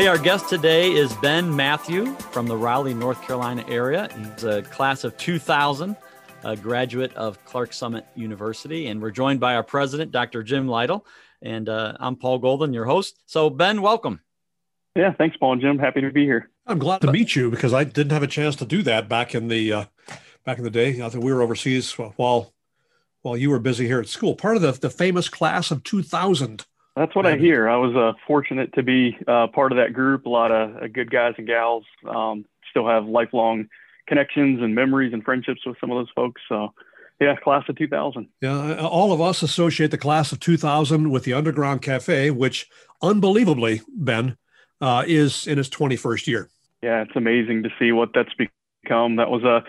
Hey, our guest today is Ben Matthew from the Raleigh, North Carolina area. He's a class of 2000, a graduate of Clarks Summit University, and we're joined by our president, Dr. Jim Lytle. And uh, I'm Paul Golden, your host. So, Ben, welcome. Yeah, thanks, Paul and Jim. Happy to be here. I'm glad to meet you because I didn't have a chance to do that back in the uh, back in the day. I think we were overseas while while you were busy here at school. Part of the the famous class of 2000 that's what I hear. I was uh, fortunate to be uh, part of that group. A lot of uh, good guys and gals. Um, still have lifelong connections and memories and friendships with some of those folks. So, yeah, class of 2000. Yeah, all of us associate the class of 2000 with the Underground Cafe, which unbelievably, Ben, uh, is in its 21st year. Yeah, it's amazing to see what that's become. That was a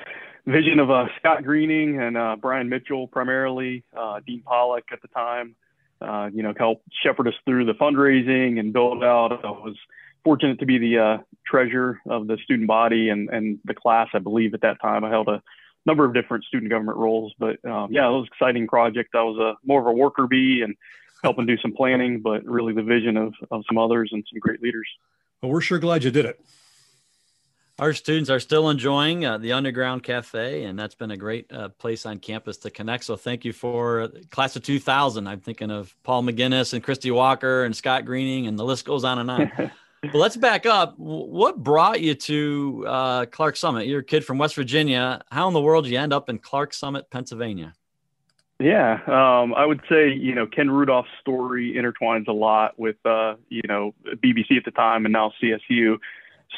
vision of uh, Scott Greening and uh, Brian Mitchell, primarily, Dean Pollock at the time uh, you know, help shepherd us through the fundraising and build out. I was fortunate to be the uh, treasurer of the student body and, and the class. I believe at that time I held a number of different student government roles, but um, yeah, it was an exciting project. I was a more of a worker bee and helping do some planning, but really the vision of, of some others and some great leaders. Well, we're sure glad you did it our students are still enjoying uh, the Underground Cafe, and that's been a great uh, place on campus to connect. So thank you for class of 2000. I'm thinking of Paul McGinnis and Christy Walker and Scott Greening, and the list goes on and on. but let's back up. What brought you to uh, Clarks Summit? You're a kid from West Virginia. How in the world did you end up in Clarks Summit, Pennsylvania? Yeah, um, I would say you know Ken Rudolph's story intertwines a lot with uh, you know BBC at the time and now CSU.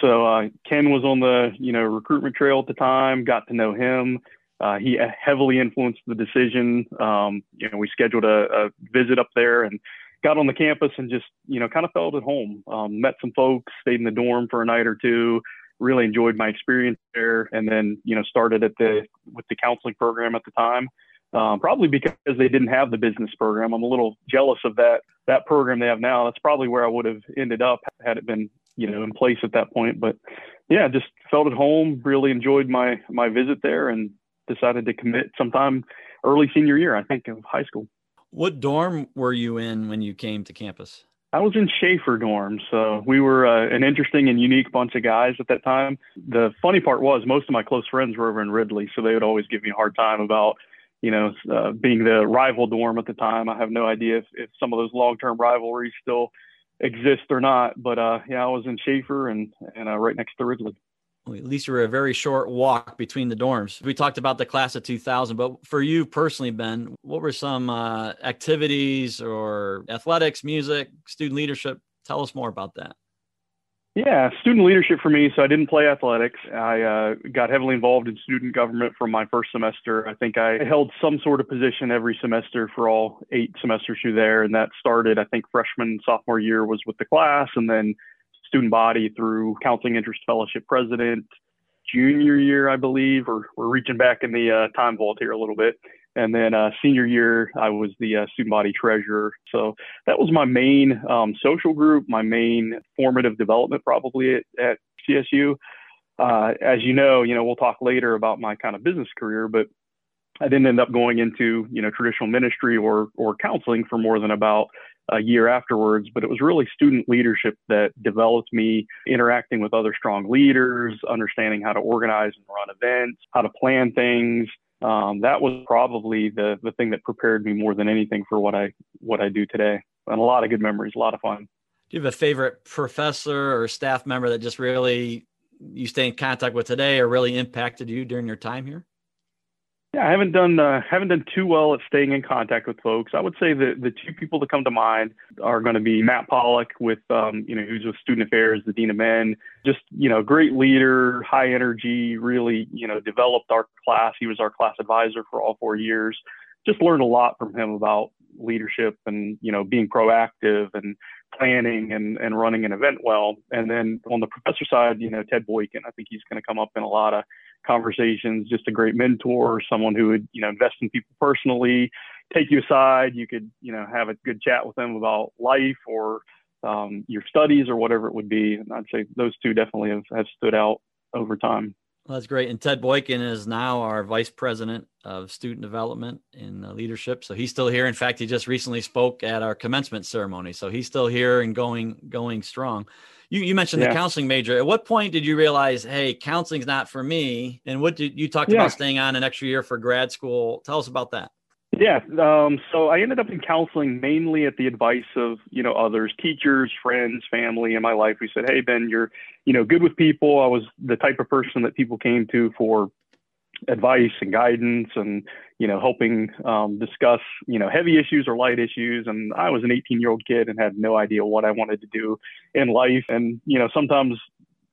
So uh, Ken was on the you know recruitment trail at the time. Got to know him. Uh, he heavily influenced the decision. Um, you know, we scheduled a, a, visit up there and got on the campus and just you know kind of felt at home. Um, met some folks, stayed in the dorm for a night or two. Really enjoyed my experience there, and then you know started at the with the counseling program at the time. Um, probably because they didn't have the business program. I'm a little jealous of that that program they have now. That's probably where I would have ended up had it been you know in place at that point. But yeah, just felt at home. Really enjoyed my my visit there, and decided to commit sometime early senior year, I think, of high school. What dorm were you in when you came to campus? I was in Schaefer dorm, so we were uh, an interesting and unique bunch of guys at that time. The funny part was most of my close friends were over in Ridley, so they would always give me a hard time about, you know, uh, being the rival dorm at the time. I have no idea if, if some of those long-term rivalries still exist or not. But uh, yeah, I was in Schaefer and and uh, right next to Ridley. Well, at least you were a very short walk between the dorms. We talked about the class of 2000, but for you personally, Ben, what were some uh, activities or athletics, music, student leadership? Tell us more about that. Yeah, student leadership for me. So I didn't play athletics. I uh, got heavily involved in student government from my first semester. I think I held some sort of position every semester for all eight semesters through there. And that started, I think, freshman, sophomore year was with the class, and then student body through counseling interest fellowship president. Junior year, I believe, or we're reaching back in the uh, time vault here a little bit. And then uh, senior year, I was the uh, student body treasurer. So that was my main um, social group, my main formative development probably at, at CSU. Uh, as you know, you know, we'll talk later about my kind of business career, but I didn't end up going into, you know, traditional ministry or, or counseling for more than about a year afterwards, but it was really student leadership that developed me interacting with other strong leaders, understanding how to organize and run events, how to plan things, um, that was probably the the thing that prepared me more than anything for what I what I do today. And a lot of good memories, a lot of fun. Do you have a favorite professor or staff member that just really you stay in contact with today or really impacted you during your time here? Yeah, I haven't done uh, haven't done too well at staying in contact with folks. I would say the the two people that come to mind are going to be Matt Pollock with um, you know who's with Student Affairs, the Dean of Men. Just you know, great leader, high energy. Really you know developed our class. He was our class advisor for all four years. Just learned a lot from him about leadership and you know being proactive and planning and, and running an event well. And then on the professor side, you know, Ted Boykin, I think he's going to come up in a lot of conversations, just a great mentor, someone who would, you know, invest in people personally, take you aside. You could, you know, have a good chat with them about life or um, your studies or whatever it would be. And I'd say those two definitely have, have stood out over time. Well, that's great. And Ted Boykin is now our vice president of student development and uh, leadership. So he's still here. In fact, he just recently spoke at our commencement ceremony. So he's still here and going going strong. You, you mentioned yeah. the counseling major. At what point did you realize, hey, counseling's not for me? And what did you talked yeah. about staying on an extra year for grad school? Tell us about that. Yeah. Um, so I ended up in counseling mainly at the advice of, you know, others, teachers, friends, family in my life who said, Hey, Ben, you're, you know, good with people. I was the type of person that people came to for advice and guidance and, you know, helping um, discuss, you know, heavy issues or light issues. And I was an 18 year old kid and had no idea what I wanted to do in life. And, you know, sometimes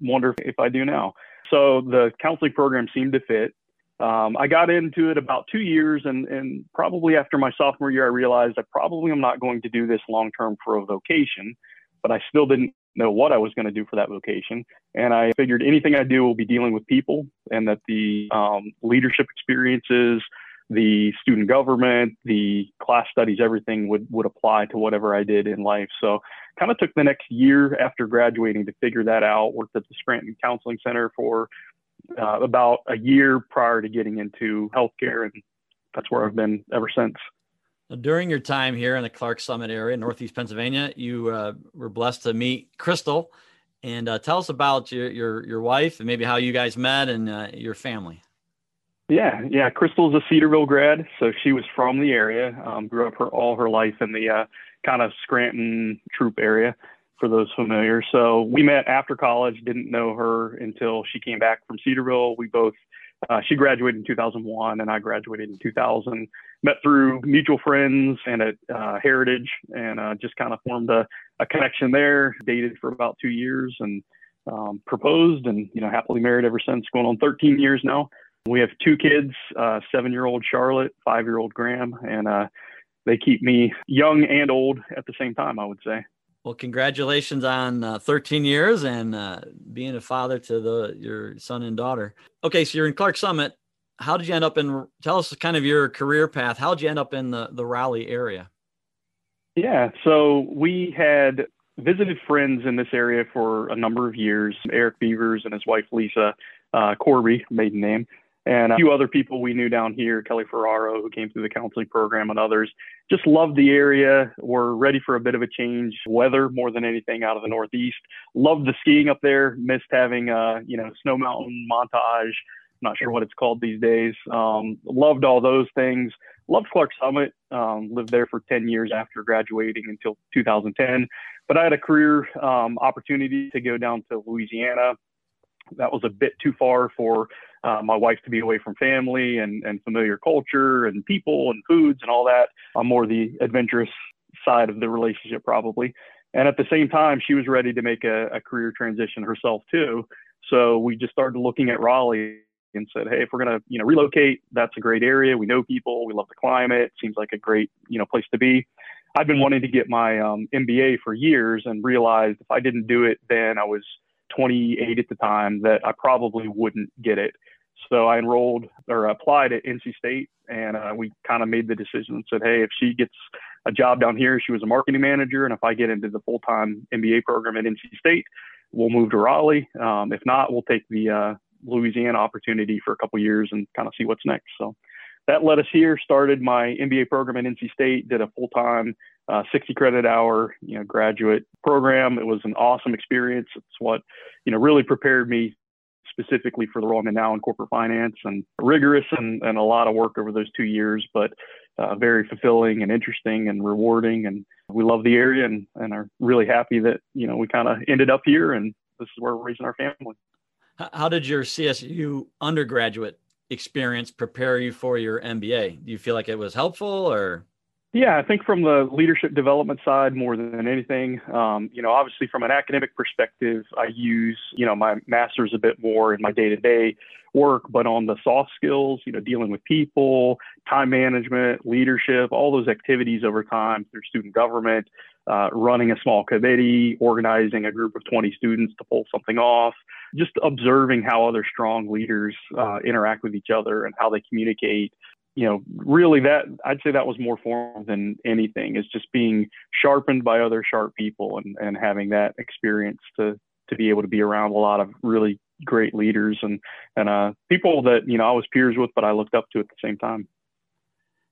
wonder if I do now. So the counseling program seemed to fit. Um, I got into it about two years, and, and probably after my sophomore year, I realized I probably am not going to do this long term for a vocation, but I still didn't know what I was going to do for that vocation. And I figured anything I do will be dealing with people, and that the um, leadership experiences, the student government, the class studies, everything would, would apply to whatever I did in life. So, kind of took the next year after graduating to figure that out. Worked at the Scranton Counseling Center for uh, about a year prior to getting into healthcare, and that's where I've been ever since. During your time here in the Clarks Summit area, Northeast Pennsylvania, you uh, were blessed to meet Crystal. And uh, tell us about your, your, your wife and maybe how you guys met and uh, your family. Yeah, yeah. Crystal's a Cedarville grad, so she was from the area. Um, grew up her all her life in the uh, kind of Scranton Throop area, for those familiar. So we met after college, didn't know her until she came back from Cedarville. We both, uh, she graduated in 2001 and I graduated in 2000. Met through mutual friends and at uh, Heritage and uh, just kind of formed a, a, connection there. Dated for about two years and um, proposed and, you know, happily married ever since, going on 13 years now. We have two kids, uh, seven year old Charlotte, five year old Graham, and uh, they keep me young and old at the same time, I would say. Well, congratulations on uh, 13 years and uh, being a father to the your son and daughter. Okay, so you're in Clarks Summit. How did you end up in? Tell us kind of your career path. How did you end up in the the Raleigh area? Yeah, so we had visited friends in this area for a number of years. Eric Beavers and his wife Lisa uh, Corby, maiden name, and a few other people we knew down here, Kelly Ferraro, who came through the counseling program, and others. Just loved the area. We're ready for a bit of a change, weather more than anything out of the Northeast. Loved the skiing up there. Missed having, uh, you know, snow mountain montage. Not sure what it's called these days. Um, loved all those things. Loved Clarks Summit. Um, lived there for 10 years after graduating until 2010. But I had a career um, opportunity to go down to Louisiana. That was a bit too far for uh, my wife to be away from family and, and familiar culture and people and foods and all that. I'm more the adventurous side of the relationship, probably. And at the same time, she was ready to make a, a career transition herself, too. So we just started looking at Raleigh and said, hey, if we're going to, you know, relocate, that's a great area. We know people. We love the climate. Seems like a great, you know, place to be. I've been wanting to get my um, MBA for years and realized if I didn't do it then, I was 28 at the time, that I probably wouldn't get it. So I enrolled or applied at NC State, and uh, we kind of made the decision and said, hey, if she gets a job down here, she was a marketing manager, and if I get into the full time MBA program at NC State, we'll move to Raleigh. Um, if not, we'll take the uh, Louisiana opportunity for a couple years and kind of see what's next. So that led us here. Started my MBA program at NC State. Did a full time, uh, 60 credit hour, you know, graduate program. It was an awesome experience. It's what you know really prepared me specifically for the role I'm in now in corporate finance and rigorous and, and a lot of work over those two years, but uh, very fulfilling and interesting and rewarding. And we love the area and, and are really happy that, you know, we kind of ended up here and this is where we're raising our family. How did your CSU undergraduate experience prepare you for your MBA? Do you feel like it was helpful or? Yeah, I think from the leadership development side more than anything, um, you know, obviously from an academic perspective, I use, you know, my master's a bit more in my day to day work, but on the soft skills, you know, dealing with people, time management, leadership, all those activities over time through student government, uh, running a small committee, organizing a group of 20 students to pull something off, just observing how other strong leaders uh, interact with each other and how they communicate you know, really that I'd say that was more form than anything is just being sharpened by other sharp people and, and having that experience to, to be able to be around a lot of really great leaders and and uh, people that you know I was peers with, but I looked up to at the same time.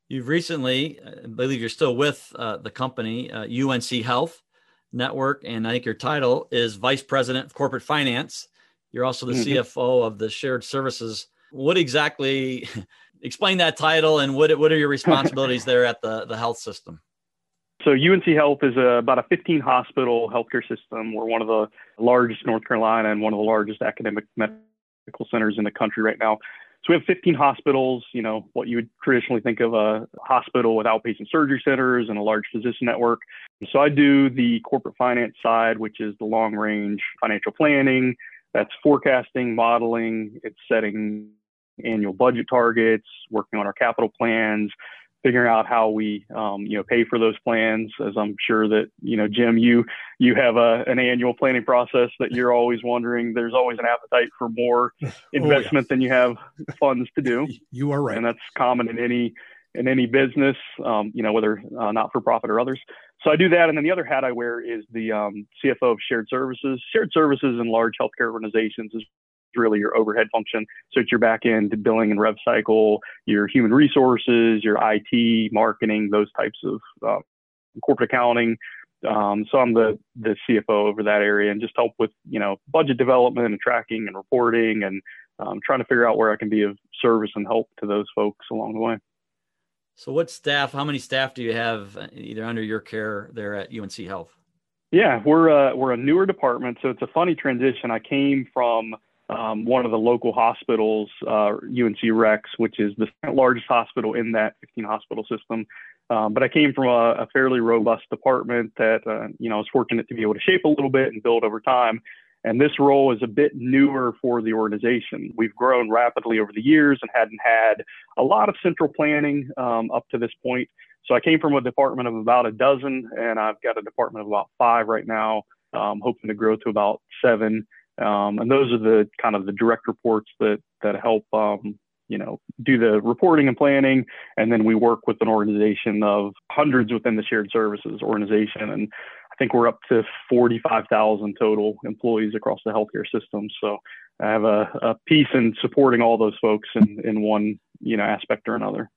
You've recently, I believe you're still with uh, the company, uh, UNC Health Network, and I think your title is Vice President of Corporate Finance. You're also the mm-hmm. CFO of the Shared Services. What exactly? Explain that title and what what are your responsibilities there at the the health system? So UNC Health is a, about a 15 hospital healthcare system. We're one of the largest in North Carolina and one of the largest academic medical centers in the country right now. So we have 15 hospitals, you know, what you would traditionally think of a hospital with outpatient surgery centers and a large physician network. So I do the corporate finance side, which is the long range financial planning. That's forecasting, modeling, it's setting annual budget targets, working on our capital plans, figuring out how we um, you know pay for those plans as i'm sure that you know jim you you have a, an annual planning process that you're always wondering. There's always an appetite for more investment oh, yeah. than you have funds to do. You are right. And that's common in any in any business um, you know whether uh, not for profit or others. So i do that and then the other hat i wear is the um, cfo of shared services. Shared services in large healthcare organizations is really your overhead function. So it's your back end billing and rev cycle, your human resources, your IT, marketing, those types of uh, corporate accounting. Um, so I'm the the CFO over that area and just help with you know budget development and tracking and reporting and um, trying to figure out where I can be of service and help to those folks along the way. So what staff? How many staff do you have uh, either under your care there at UNC Health? Yeah, we're a, uh, we're a newer department, so it's a funny transition. I came from um, one of the local hospitals, uh, UNC Rex, which is the largest hospital in that 15 hospital system. Um, but I came from a, a fairly robust department that, uh, you know, I was fortunate to be able to shape a little bit and build over time. And this role is a bit newer for the organization. We've grown rapidly over the years and hadn't had a lot of central planning um, up to this point. So I came from a department of about a dozen, and I've got a department of about five right now, um, hoping to grow to about seven. Um, and those are the kind of the direct reports that that help um, you know do the reporting and planning. And then we work with an organization of hundreds within the shared services organization. And i think we're up to 45000 total employees across the healthcare system. So i have a, a piece in supporting all those folks in, in one you know aspect or another.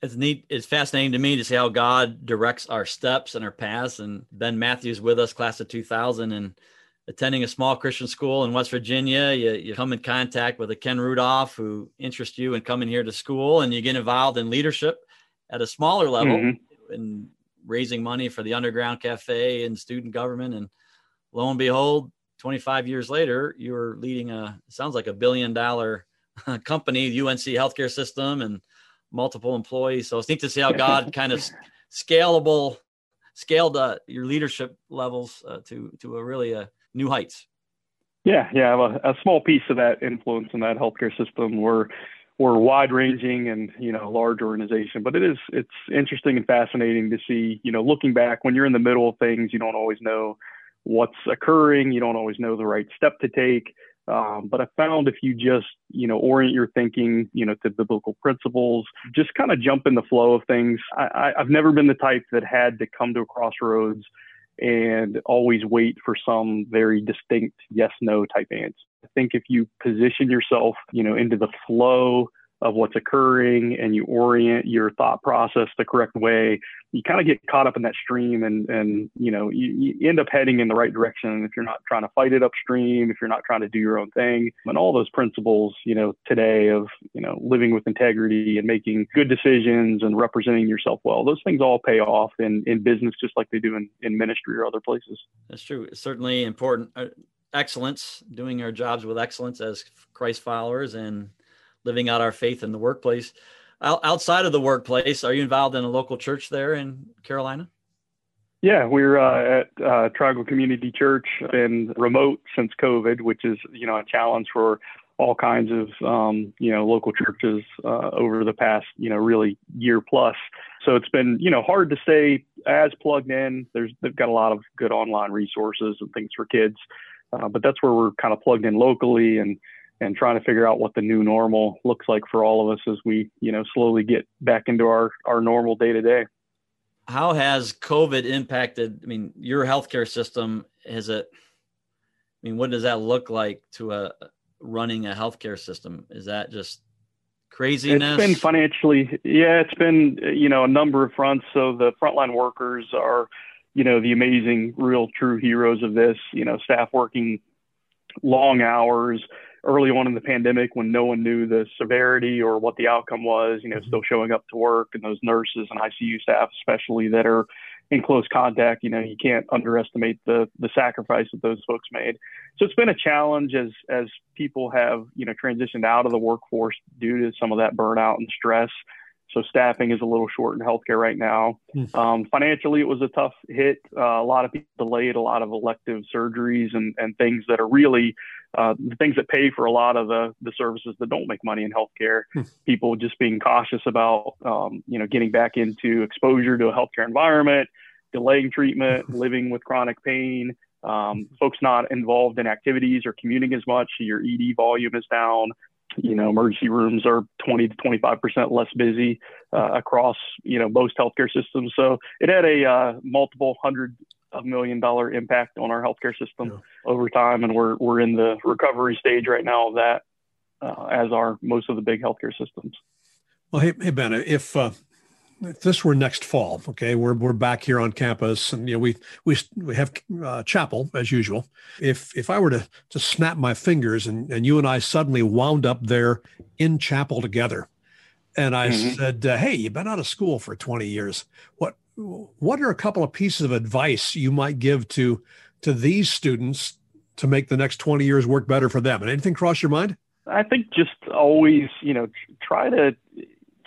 It's neat it's fascinating to me to see how god directs our steps and our paths. And ben matthews with us class of 2000 and attending a small Christian school in West Virginia, you, you come in contact with a Ken Rudolph who interests you in coming here to school, and you get involved in leadership at a smaller level mm-hmm. in raising money for the Underground Cafe and student government. And lo and behold, 25 years later, you were leading a sounds like a billion dollar company, UNC healthcare system, and multiple employees. So it's neat to see how God kind of scalable scaled uh, your leadership levels uh, to to a really a new heights. Yeah, yeah, a, a small piece of that influence in that healthcare system. We're we're wide ranging and you know large organization, but it is it's interesting and fascinating to see. You know, looking back when you're in the middle of things, you don't always know what's occurring. You don't always know the right step to take. Um, but I found if you just, you know, orient your thinking, you know, to biblical principles, just kind of jump in the flow of things. I, I, I've never been the type that had to come to a crossroads and always wait for some very distinct yes no type answer. I think if you position yourself, you know, into the flow of what's occurring and you orient your thought process the correct way, you kind of get caught up in that stream and, and you know, you, you, end up heading in the right direction if you're not trying to fight it upstream, if you're not trying to do your own thing. And all those principles, you know, today of, you know, living with integrity and making good decisions and representing yourself well, those things all pay off in, in business just like they do in, in ministry or other places. That's true. It's certainly important. Uh, excellence, doing our jobs with excellence as Christ followers and living out our faith in the workplace. Outside of the workplace, are you involved in a local church there in Carolina? Yeah, we're uh, at uh, Triangle Community Church, been remote since COVID, which is you know a challenge for all kinds of um, you know local churches uh, over the past you know really year plus. So it's been you know hard to stay as plugged in. There's they've got a lot of good online resources and things for kids, uh, but that's where we're kind of plugged in locally and and trying to figure out what the new normal looks like for all of us as we, you know, slowly get back into our, our normal day to day. How has COVID impacted? I mean, your healthcare system has it. I mean, what does that look like to a running a healthcare system? Is that just craziness? It's been financially, yeah, it's been, you know, a number of fronts. So the frontline workers are, you know, the amazing, real, true heroes of this, you know, staff working long hours early on in the pandemic when no one knew the severity or what the outcome was, you know, mm-hmm. still showing up to work and those nurses and ICU staff, especially that are in close contact, you know, you can't underestimate the the sacrifice that those folks made. So it's been a challenge as as people have, you know, transitioned out of the workforce due to some of that burnout and stress. So staffing is a little short in healthcare right now. Mm. Um, financially, it was a tough hit. Uh, a lot of people delayed a lot of elective surgeries and, and things that are really uh, the things that pay for a lot of the, the services that don't make money in healthcare. Mm. People just being cautious about, um, you know, getting back into exposure to a healthcare environment, delaying treatment, living with chronic pain. Um, folks not involved in activities or commuting as much. Your ED volume is down you know, emergency rooms are 20 to 25 percent less busy uh, across you know most healthcare systems. So it had a uh, multiple hundred of million dollar impact on our healthcare system yeah. over time, and we're we're in the recovery stage right now of that, uh, as are most of the big healthcare systems. Well, hey, hey Ben, if uh, if this were next fall, okay, we're we're back here on campus, and you know we we we have uh, chapel as usual. If if I were to to snap my fingers and and you and I suddenly wound up there in chapel together, and I mm-hmm. said, uh, "Hey, you've been out of school for twenty years. What what are a couple of pieces of advice you might give to to these students to make the next twenty years work better for them? And anything cross your mind?" I think just always, you know, try to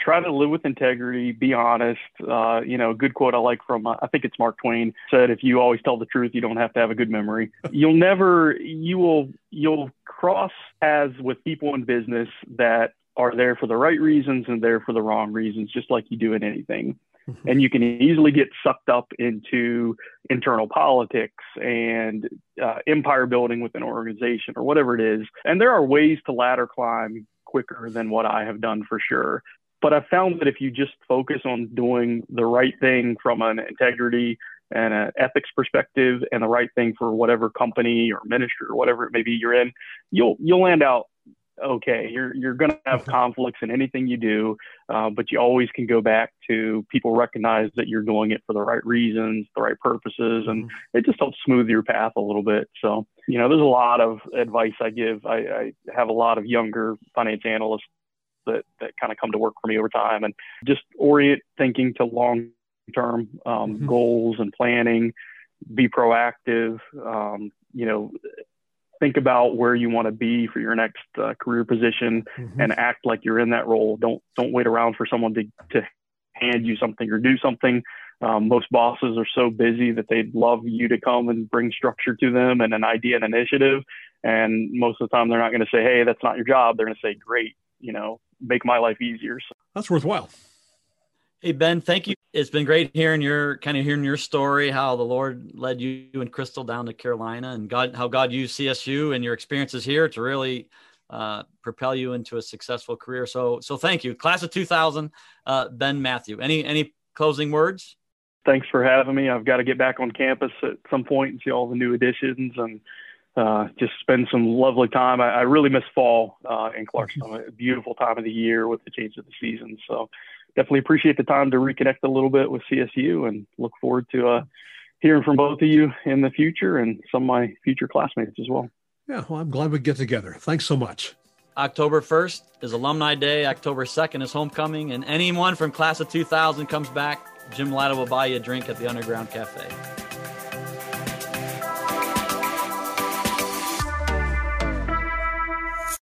try to live with integrity, be honest. Uh, you know, a good quote I like from, uh, I think it's Mark Twain said, if you always tell the truth, you don't have to have a good memory. You'll never, you will, you'll cross paths with people in business that are there for the right reasons and there for the wrong reasons, just like you do in anything. Mm-hmm. And you can easily get sucked up into internal politics and uh, empire building within an organization or whatever it is. And there are ways to ladder climb quicker than what I have done for sure. But I found that if you just focus on doing the right thing from an integrity and an ethics perspective and the right thing for whatever company or ministry or whatever it may be you're in, you'll you'll land out okay. You're you're going to have conflicts in anything you do, uh, but you always can go back to people recognize that you're doing it for the right reasons, the right purposes, and mm-hmm. it just helps smooth your path a little bit. So you know, there's a lot of advice I give. I, I have a lot of younger finance analysts that that kind of come to work for me over time, and just orient thinking to long term um, mm-hmm. goals and planning. Be proactive. Um, you know, think about where you want to be for your next uh, career position, mm-hmm. and act like you're in that role. Don't don't wait around for someone to to hand you something or do something. Um, most bosses are so busy that they'd love you to come and bring structure to them and an idea and initiative. And most of the time, they're not going to say, "Hey, that's not your job." They're going to say, "Great, you know, make my life easier. So. That's worthwhile. Hey Ben, thank you. It's been great hearing your kind of hearing your story, how the Lord led you and Crystal down to Carolina, and God, how God used CSU and your experiences here to really uh, propel you into a successful career. So, so thank you, class of 2000, uh, Ben Matthew. Any any closing words? Thanks for having me. I've got to get back on campus at some point and see all the new additions and uh, just spend some lovely time. I, I really miss fall uh, in Clarksville. A beautiful time of the year with the change of the season. So definitely appreciate the time to reconnect a little bit with CSU and look forward to uh, hearing from both of you in the future and some of my future classmates as well. Yeah, well, I'm glad we get together. Thanks so much. October 1st is Alumni Day. October 2nd is homecoming. And anyone from class of 2000 comes back, Jim Lytle will buy you a drink at the Underground Cafe.